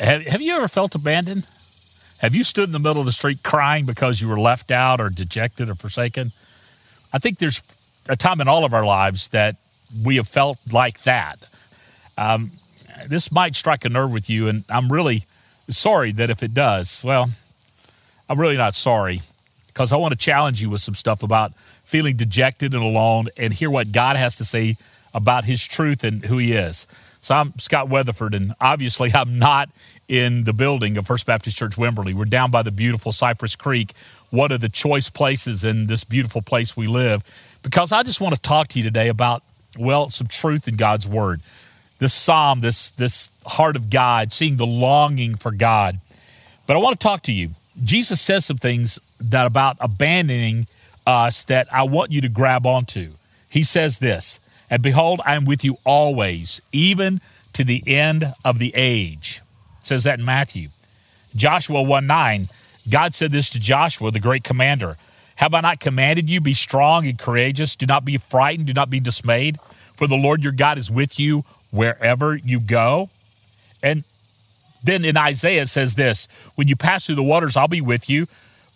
Have, have you ever felt abandoned? Have you stood in the middle of the street crying because you were left out or dejected or forsaken? I think there's a time in all of our lives that we have felt like that. Um, this might strike a nerve with you, and I'm really sorry that if it does, well, I'm really not sorry because I want to challenge you with some stuff about feeling dejected and alone and hear what God has to say about his truth and who he is. So I'm Scott Weatherford, and obviously I'm not in the building of First Baptist Church Wimberley. We're down by the beautiful Cypress Creek, one of the choice places in this beautiful place we live, because I just want to talk to you today about, well, some truth in God's Word. This psalm, this, this heart of God, seeing the longing for God. But I want to talk to you. Jesus says some things that about abandoning us that I want you to grab onto. He says this and behold, I am with you always, even to the end of the age. It says that in Matthew. Joshua 1 9, God said this to Joshua, the great commander Have I not commanded you, be strong and courageous? Do not be frightened, do not be dismayed, for the Lord your God is with you wherever you go. And then in Isaiah it says this When you pass through the waters, I'll be with you,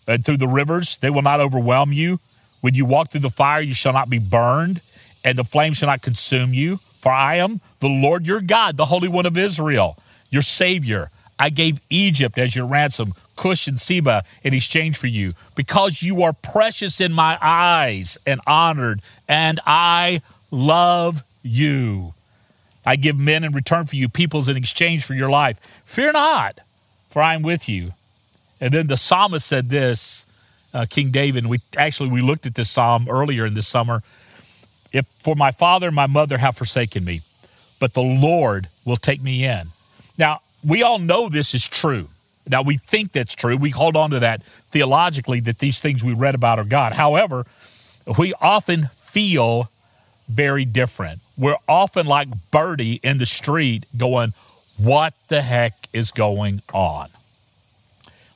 and through the rivers, they will not overwhelm you. When you walk through the fire, you shall not be burned and the flame shall not consume you. For I am the Lord your God, the Holy One of Israel, your Savior. I gave Egypt as your ransom, Cush and Seba in exchange for you, because you are precious in my eyes and honored, and I love you. I give men in return for you, peoples in exchange for your life. Fear not, for I am with you. And then the psalmist said this, uh, King David. We actually we looked at this psalm earlier in this summer if for my father and my mother have forsaken me, but the Lord will take me in. Now, we all know this is true. Now, we think that's true. We hold on to that theologically that these things we read about are God. However, we often feel very different. We're often like Birdie in the street going, What the heck is going on?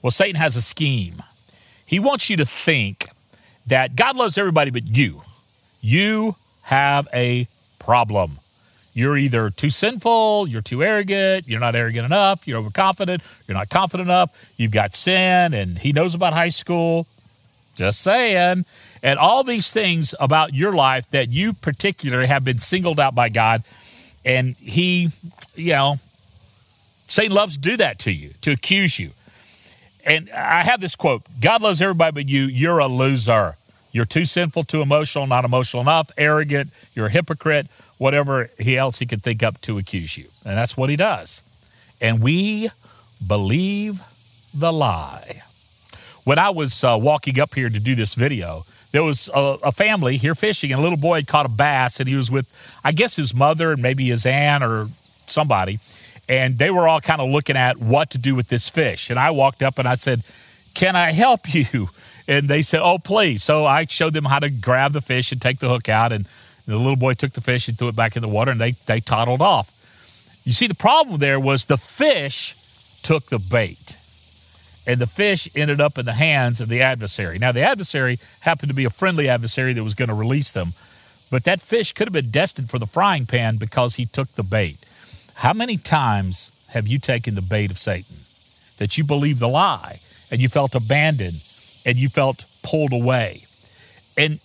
Well, Satan has a scheme. He wants you to think that God loves everybody but you. You have a problem. You're either too sinful, you're too arrogant, you're not arrogant enough, you're overconfident, you're not confident enough, you've got sin, and he knows about high school. Just saying. And all these things about your life that you particularly have been singled out by God. And he, you know, Satan loves to do that to you, to accuse you. And I have this quote God loves everybody but you. You're a loser. You're too sinful, too emotional, not emotional enough, arrogant, you're a hypocrite, whatever he else he could think up to accuse you. And that's what he does. And we believe the lie. When I was uh, walking up here to do this video, there was a, a, family here fishing, and a little boy had caught a bass, and he was with, I guess, his mother and maybe his aunt or somebody. And they were all kind of looking at what to do with this fish. And I walked up and I said, Can I help you? And they said, "Oh, please." So I showed them how to grab the fish and take the hook out, and the little boy took the fish and threw it back in the water, and they they toddled off. You see, the problem there was the fish took the bait, and the fish ended up in the hands of the adversary. Now, the adversary happened to be a friendly adversary that was going to release them, but that fish could have been destined for the frying pan because he took the bait. How many times have you taken the bait of Satan? That you believed the lie and you felt abandoned and you felt pulled away. And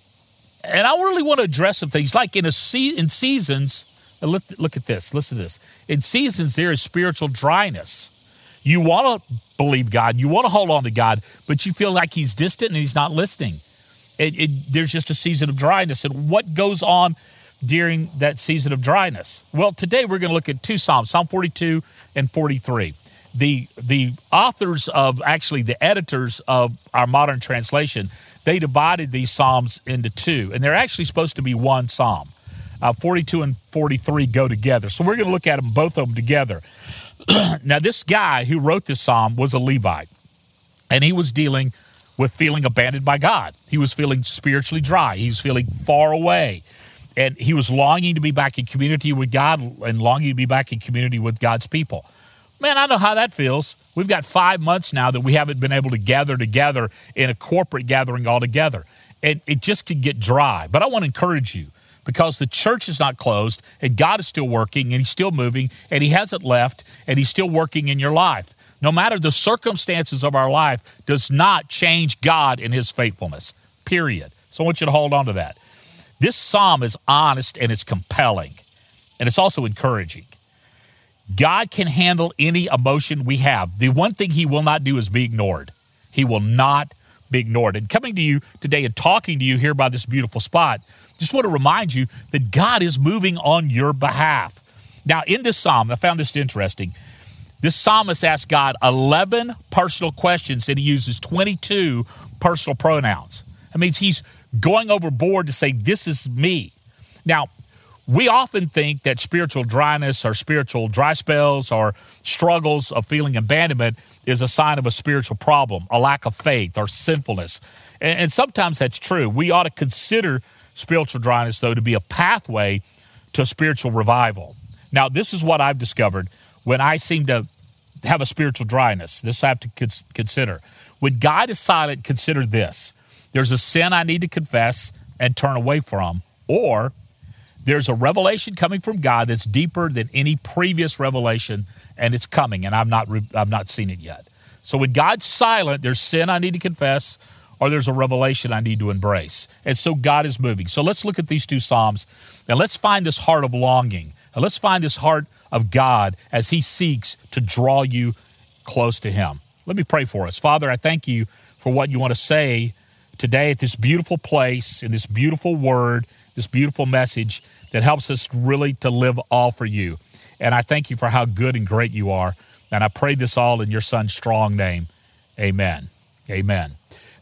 and I really want to address some things like in a se- in seasons. Look, look at this. Listen to this. In seasons, there is spiritual dryness. You want to believe God, you want to hold on to God, but you feel like He's distant and He's not listening. It, it, there's just a season of dryness. And what goes on during that season of dryness? Well, today we're going to look at two Psalms, Psalm 42 and 43 the the authors of actually the editors of our modern translation they divided these psalms into two and they're actually supposed to be one psalm. Uh, 42 and 43 go together. So we're going to look at them both of them together. Now this guy who wrote this psalm was a levite and he was dealing with feeling abandoned by god. He was feeling spiritually dry. He was feeling far away and he was longing to be back in community with god and longing to be back in community with god's people Man, I know how that feels. We've got five months now that we haven't been able to gather together in a corporate gathering all together. And it just could get dry. But I want to encourage you because the church is not closed and God is still working and He's still moving and He hasn't left and He's still working in your life. No matter the circumstances of our life, does not change God and His faithfulness. Period. So I want you to hold on to that. This psalm is honest and it's compelling, and it's also encouraging. God can handle any emotion we have. The one thing He will not do is be ignored. He will not be ignored. And coming to you today and talking to you here by this beautiful spot, just want to remind you that God is moving on your behalf. Now, in this psalm, I found this interesting. This psalmist asks God 11 personal questions and he uses 22 personal pronouns. That means he's going overboard to say, This is me. Now, we often think that spiritual dryness or spiritual dry spells or struggles of feeling abandonment is a sign of a spiritual problem, a lack of faith or sinfulness. And, and sometimes that's true. We ought to consider spiritual dryness, though, to be a pathway to spiritual revival. Now, this is what I've discovered when I seem to have a spiritual dryness. This I have to consider. When God is silent, consider this there's a sin I need to confess and turn away from, or there's a revelation coming from God that's deeper than any previous revelation, and it's coming, and I've not, I've not seen it yet. So when God's silent, there's sin I need to confess, or there's a revelation I need to embrace. And so God is moving. So let's look at these two Psalms and let's find this heart of longing. And let's find this heart of God as He seeks to draw you close to Him. Let me pray for us. Father, I thank you for what you want to say today at this beautiful place, in this beautiful word, this beautiful message that helps us really to live all for you. And I thank you for how good and great you are. And I pray this all in your son's strong name. Amen. Amen.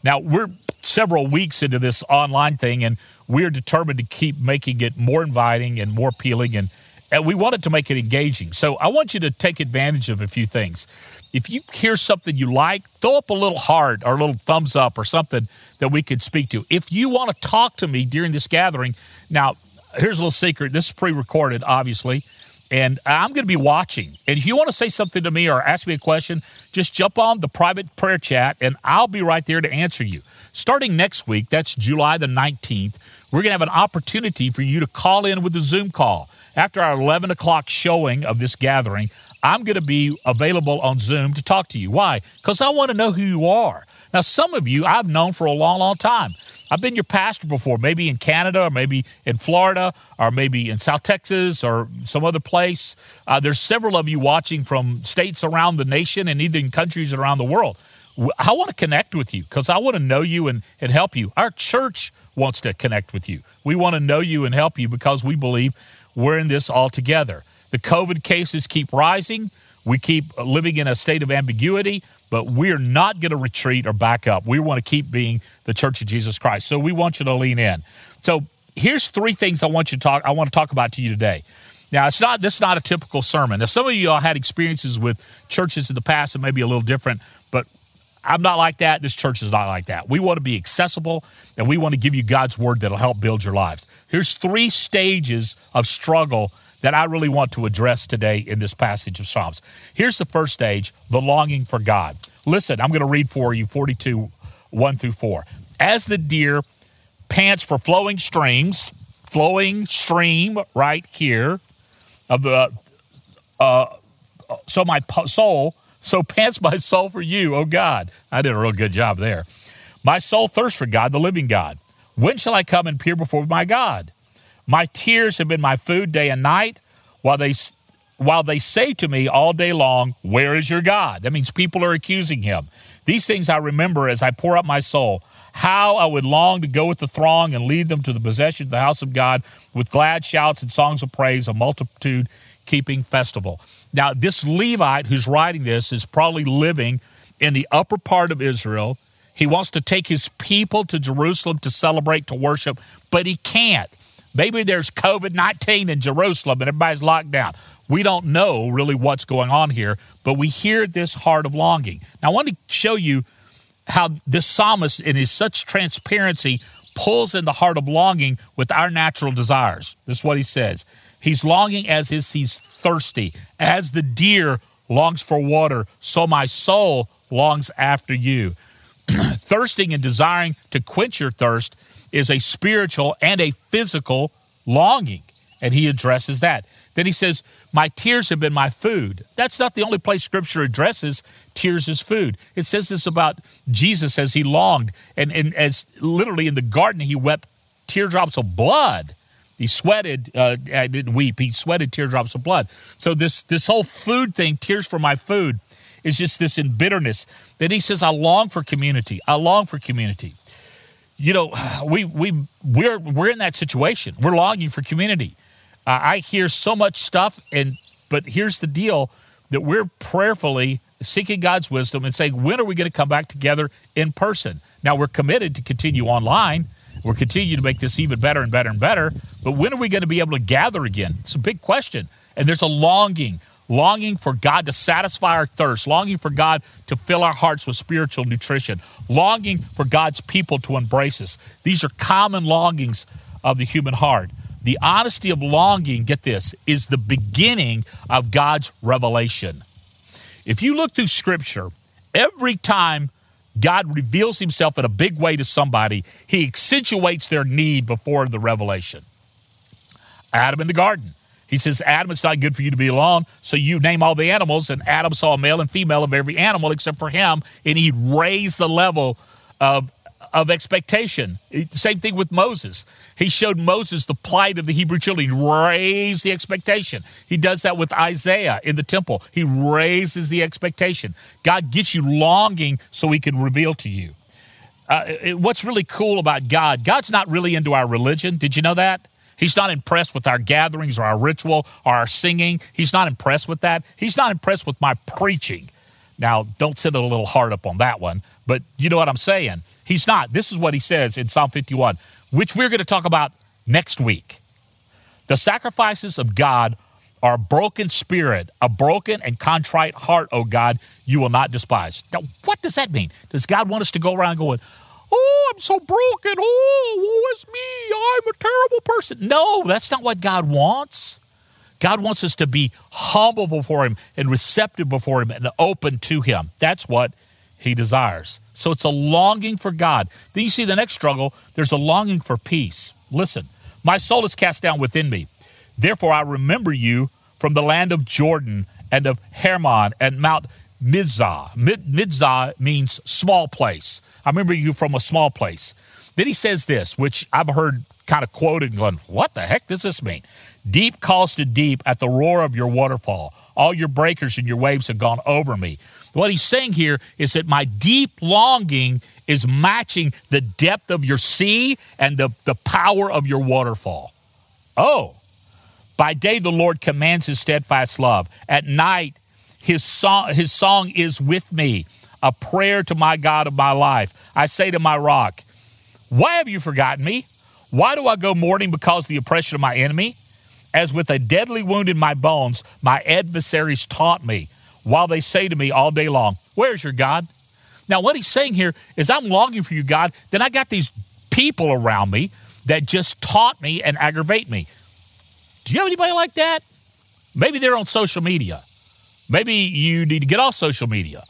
Now, we're several weeks into this online thing, and we're determined to keep making it more inviting and more appealing, and, and we wanted to make it engaging. So I want you to take advantage of a few things. If you hear something you like, throw up a little heart or a little thumbs up or something that we could speak to. If you want to talk to me during this gathering, now, here's a little secret. This is pre recorded, obviously and I'm going to be watching. And if you want to say something to me or ask me a question, just jump on the private prayer chat and I'll be right there to answer you. Starting next week, that's July the 19th, we're going to have an opportunity for you to call in with a Zoom call. After our 11 o'clock showing of this gathering, I'm going to be available on Zoom to talk to you. Why? Because I want to know who you are. Now, some of you I've known for a long, long time. I've been your pastor before, maybe in Canada or maybe in Florida or maybe in South Texas or some other place. Uh, there's several of you watching from states around the nation and even countries around the world. I want to connect with you because I want to know you and, and help you. Our church wants to connect with you. We want to know you and help you because we believe we're in this all together. The COVID cases keep rising. We keep living in a state of ambiguity but we're not going to retreat or back up. We want to keep being the Church of Jesus Christ. So we want you to lean in. So here's three things I want you to talk. I want to talk about to you today. Now, it's not this is not a typical sermon. Now, some of you all had experiences with churches in the past that may be a little different, but I'm not like that. This church is not like that. We want to be accessible and we want to give you God's word that'll help build your lives. Here's three stages of struggle that I really want to address today in this passage of Psalms. Here's the first stage the longing for God. Listen, I'm going to read for you 42, 1 through 4. As the deer pants for flowing streams, flowing stream right here of the, uh, so my soul, so pants my soul for you, oh God. I did a real good job there. My soul thirsts for God, the living God. When shall I come and peer before my God? My tears have been my food day and night, while they while they say to me all day long, Where is your God? That means people are accusing him. These things I remember as I pour out my soul. How I would long to go with the throng and lead them to the possession of the house of God with glad shouts and songs of praise, a multitude keeping festival. Now, this Levite who's writing this is probably living in the upper part of Israel. He wants to take his people to Jerusalem to celebrate, to worship, but he can't. Maybe there's COVID 19 in Jerusalem and everybody's locked down. We don't know really what's going on here, but we hear this heart of longing. Now, I want to show you how this psalmist, in his such transparency, pulls in the heart of longing with our natural desires. This is what he says. He's longing as is he's thirsty. As the deer longs for water, so my soul longs after you. Thirsting and desiring to quench your thirst is a spiritual and a physical longing. And he addresses that. Then he says, My tears have been my food. That's not the only place scripture addresses tears as food. It says this about Jesus as he longed, and, and as literally in the garden, he wept teardrops of blood. He sweated, uh, I didn't weep, he sweated teardrops of blood. So this, this whole food thing, tears for my food, is just this in bitterness. Then he says, I long for community. I long for community. You know, we, we, we're, we're in that situation. We're longing for community. Uh, I hear so much stuff, and but here's the deal that we're prayerfully seeking God's wisdom and saying, when are we going to come back together in person? Now we're committed to continue online. We're continuing to make this even better and better and better. But when are we going to be able to gather again? It's a big question. And there's a longing, longing for God to satisfy our thirst, longing for God to fill our hearts with spiritual nutrition, longing for God's people to embrace us. These are common longings of the human heart. The honesty of longing, get this, is the beginning of God's revelation. If you look through Scripture, every time God reveals himself in a big way to somebody, he accentuates their need before the revelation. Adam in the garden. He says, Adam, it's not good for you to be alone. So you name all the animals, and Adam saw a male and female of every animal except for him, and he raised the level of of expectation. Same thing with Moses. He showed Moses the plight of the Hebrew children. He raised the expectation. He does that with Isaiah in the temple. He raises the expectation. God gets you longing so he can reveal to you. Uh, it, what's really cool about God, God's not really into our religion. Did you know that? He's not impressed with our gatherings or our ritual or our singing. He's not impressed with that. He's not impressed with my preaching. Now, don't send it a little hard up on that one, but you know what I'm saying. He's not. This is what he says in Psalm 51, which we're going to talk about next week. The sacrifices of God are a broken spirit, a broken and contrite heart, O God, you will not despise. Now, what does that mean? Does God want us to go around going, Oh, I'm so broken. Oh, woe is me. I'm a terrible person. No, that's not what God wants. God wants us to be humble before Him and receptive before Him and open to Him. That's what He desires. So it's a longing for God. Then you see the next struggle there's a longing for peace. Listen, my soul is cast down within me. Therefore, I remember you from the land of Jordan and of Hermon and Mount Mizar. Mizar means small place. I remember you from a small place. Then he says this, which I've heard kind of quoted and going, What the heck does this mean? Deep calls to deep at the roar of your waterfall. All your breakers and your waves have gone over me. What he's saying here is that my deep longing is matching the depth of your sea and the, the power of your waterfall. Oh, by day the Lord commands his steadfast love. At night, his song, his song is with me, a prayer to my God of my life. I say to my rock, Why have you forgotten me? Why do I go mourning because of the oppression of my enemy? As with a deadly wound in my bones, my adversaries taunt me while they say to me all day long, Where's your God? Now, what he's saying here is, I'm longing for you, God. Then I got these people around me that just taunt me and aggravate me. Do you have anybody like that? Maybe they're on social media. Maybe you need to get off social media.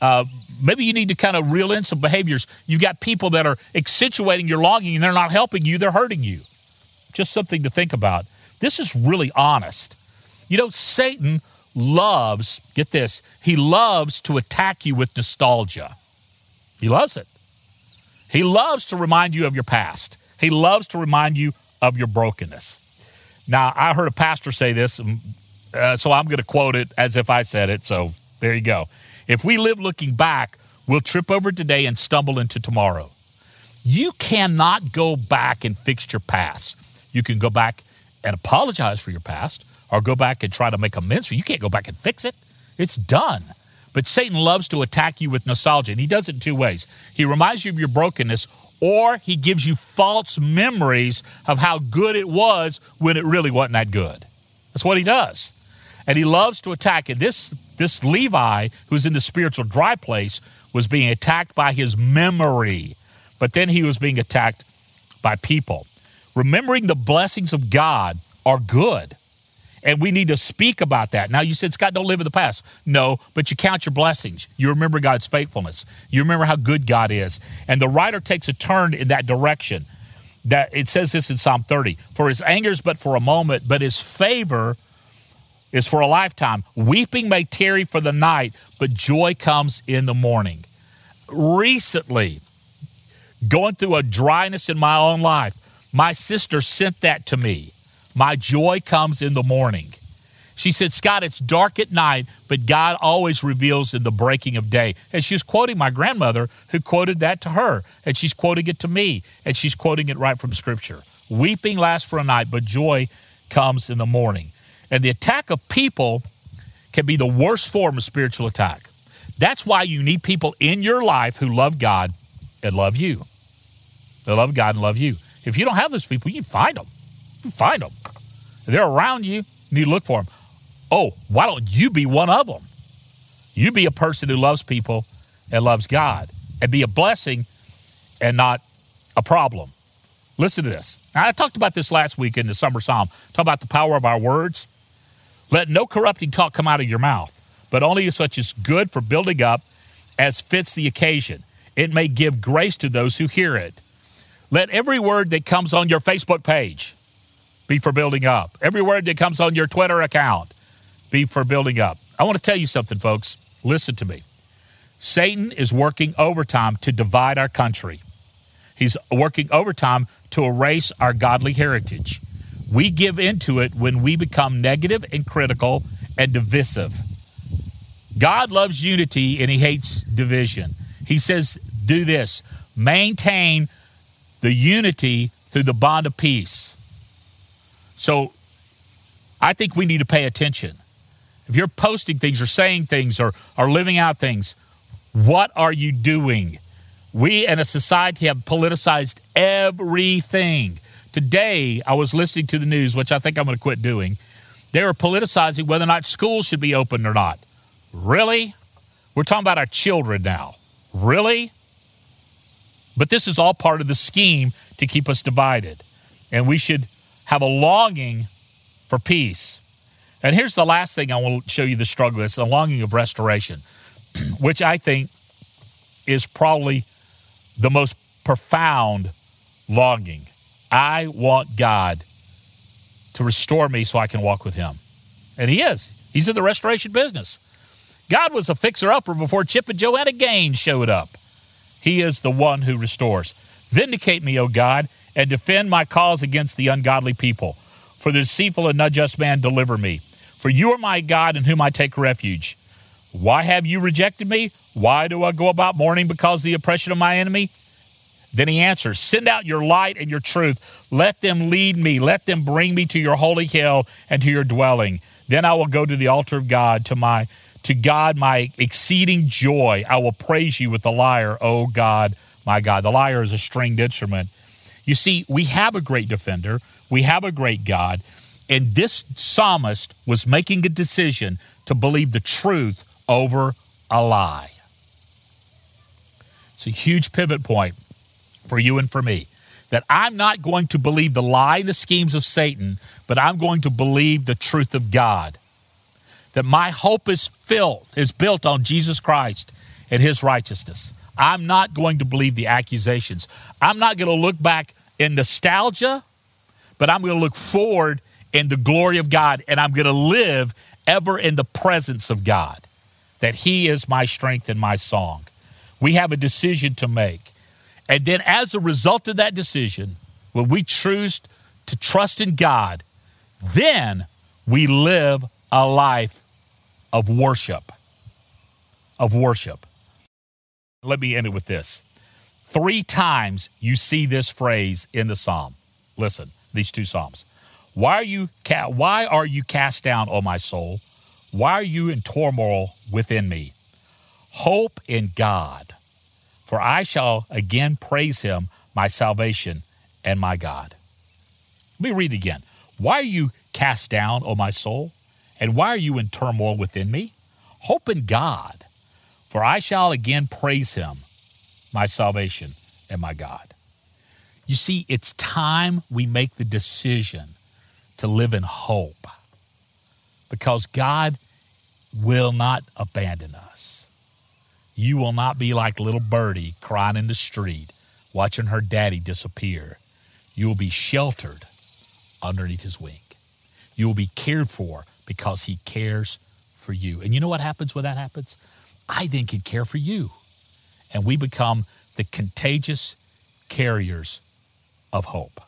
Uh, maybe you need to kind of reel in some behaviors. You've got people that are accentuating your longing and they're not helping you, they're hurting you. Just something to think about. This is really honest. You know, Satan loves, get this, he loves to attack you with nostalgia. He loves it. He loves to remind you of your past. He loves to remind you of your brokenness. Now, I heard a pastor say this, uh, so I'm going to quote it as if I said it. So there you go. If we live looking back, we'll trip over today and stumble into tomorrow. You cannot go back and fix your past. You can go back and apologize for your past, or go back and try to make amends. You can't go back and fix it. It's done. But Satan loves to attack you with nostalgia, and he does it in two ways. He reminds you of your brokenness, or he gives you false memories of how good it was when it really wasn't that good. That's what he does. And he loves to attack. And this, this Levi, who's in the spiritual dry place, was being attacked by his memory. But then he was being attacked by people. Remembering the blessings of God are good. And we need to speak about that. Now, you said, Scott, don't live in the past. No, but you count your blessings. You remember God's faithfulness. You remember how good God is. And the writer takes a turn in that direction. that it says this in Psalm 30 For his anger is but for a moment, but his favor is for a lifetime. Weeping may tarry for the night, but joy comes in the morning. Recently, going through a dryness in my own life, my sister sent that to me. My joy comes in the morning. She said, Scott, it's dark at night, but God always reveals in the breaking of day. And she's quoting my grandmother, who quoted that to her. And she's quoting it to me. And she's quoting it right from Scripture. Weeping lasts for a night, but joy comes in the morning. And the attack of people can be the worst form of spiritual attack. That's why you need people in your life who love God and love you. They love God and love you. If you don't have those people, you find them. Find them. They're around you, you need to look for them. Oh, why don't you be one of them? You be a person who loves people and loves God and be a blessing and not a problem. Listen to this. I talked about this last week in the summer psalm. Talk about the power of our words. Let no corrupting talk come out of your mouth, but only such as good for building up as fits the occasion. It may give grace to those who hear it. Let every word that comes on your Facebook page be for building up. Every word that comes on your Twitter account be for building up. I want to tell you something, folks. Listen to me. Satan is working overtime to divide our country. He's working overtime to erase our godly heritage. We give into it when we become negative and critical and divisive. God loves unity and he hates division. He says, do this maintain the unity through the bond of peace. So I think we need to pay attention. If you're posting things or saying things or, or living out things, what are you doing? We in a society have politicized everything. Today, I was listening to the news, which I think I'm going to quit doing. They were politicizing whether or not schools should be open or not. Really? We're talking about our children now. Really? But this is all part of the scheme to keep us divided. And we should have a longing for peace. And here's the last thing I want to show you the struggle is the longing of restoration, which I think is probably the most profound longing. I want God to restore me so I can walk with Him. And He is. He's in the restoration business. God was a fixer upper before Chip and Joanna Gaines showed up. He is the one who restores. Vindicate me, O God, and defend my cause against the ungodly people. For the deceitful and unjust man, deliver me. For you are my God in whom I take refuge. Why have you rejected me? Why do I go about mourning because of the oppression of my enemy? Then he answers, Send out your light and your truth. Let them lead me. Let them bring me to your holy hill and to your dwelling. Then I will go to the altar of God, to my to God my exceeding joy. I will praise you with the lyre, O God, my God. The lyre is a stringed instrument. You see, we have a great defender. We have a great God. And this psalmist was making a decision to believe the truth over a lie. It's a huge pivot point for you and for me that I'm not going to believe the lie and the schemes of Satan, but I'm going to believe the truth of God. That my hope is filled, is built on Jesus Christ and his righteousness. I'm not going to believe the accusations. I'm not going to look back in nostalgia, but I'm going to look forward in the glory of God, and I'm going to live ever in the presence of God, that He is my strength and my song. We have a decision to make. And then, as a result of that decision, when we choose to trust in God, then we live a life of worship. Of worship. Let me end it with this. Three times you see this phrase in the psalm. Listen, these two psalms. Why are you ca- why are you cast down, O my soul? Why are you in turmoil within me? Hope in God, for I shall again praise him, my salvation and my God. Let me read again. Why are you cast down, O my soul? And why are you in turmoil within me? Hope in God, for I shall again praise him, my salvation and my God. You see, it's time we make the decision to live in hope because God will not abandon us. You will not be like little birdie crying in the street, watching her daddy disappear. You will be sheltered underneath his wing. You will be cared for because he cares for you. And you know what happens when that happens? I then can care for you. And we become the contagious carriers of hope.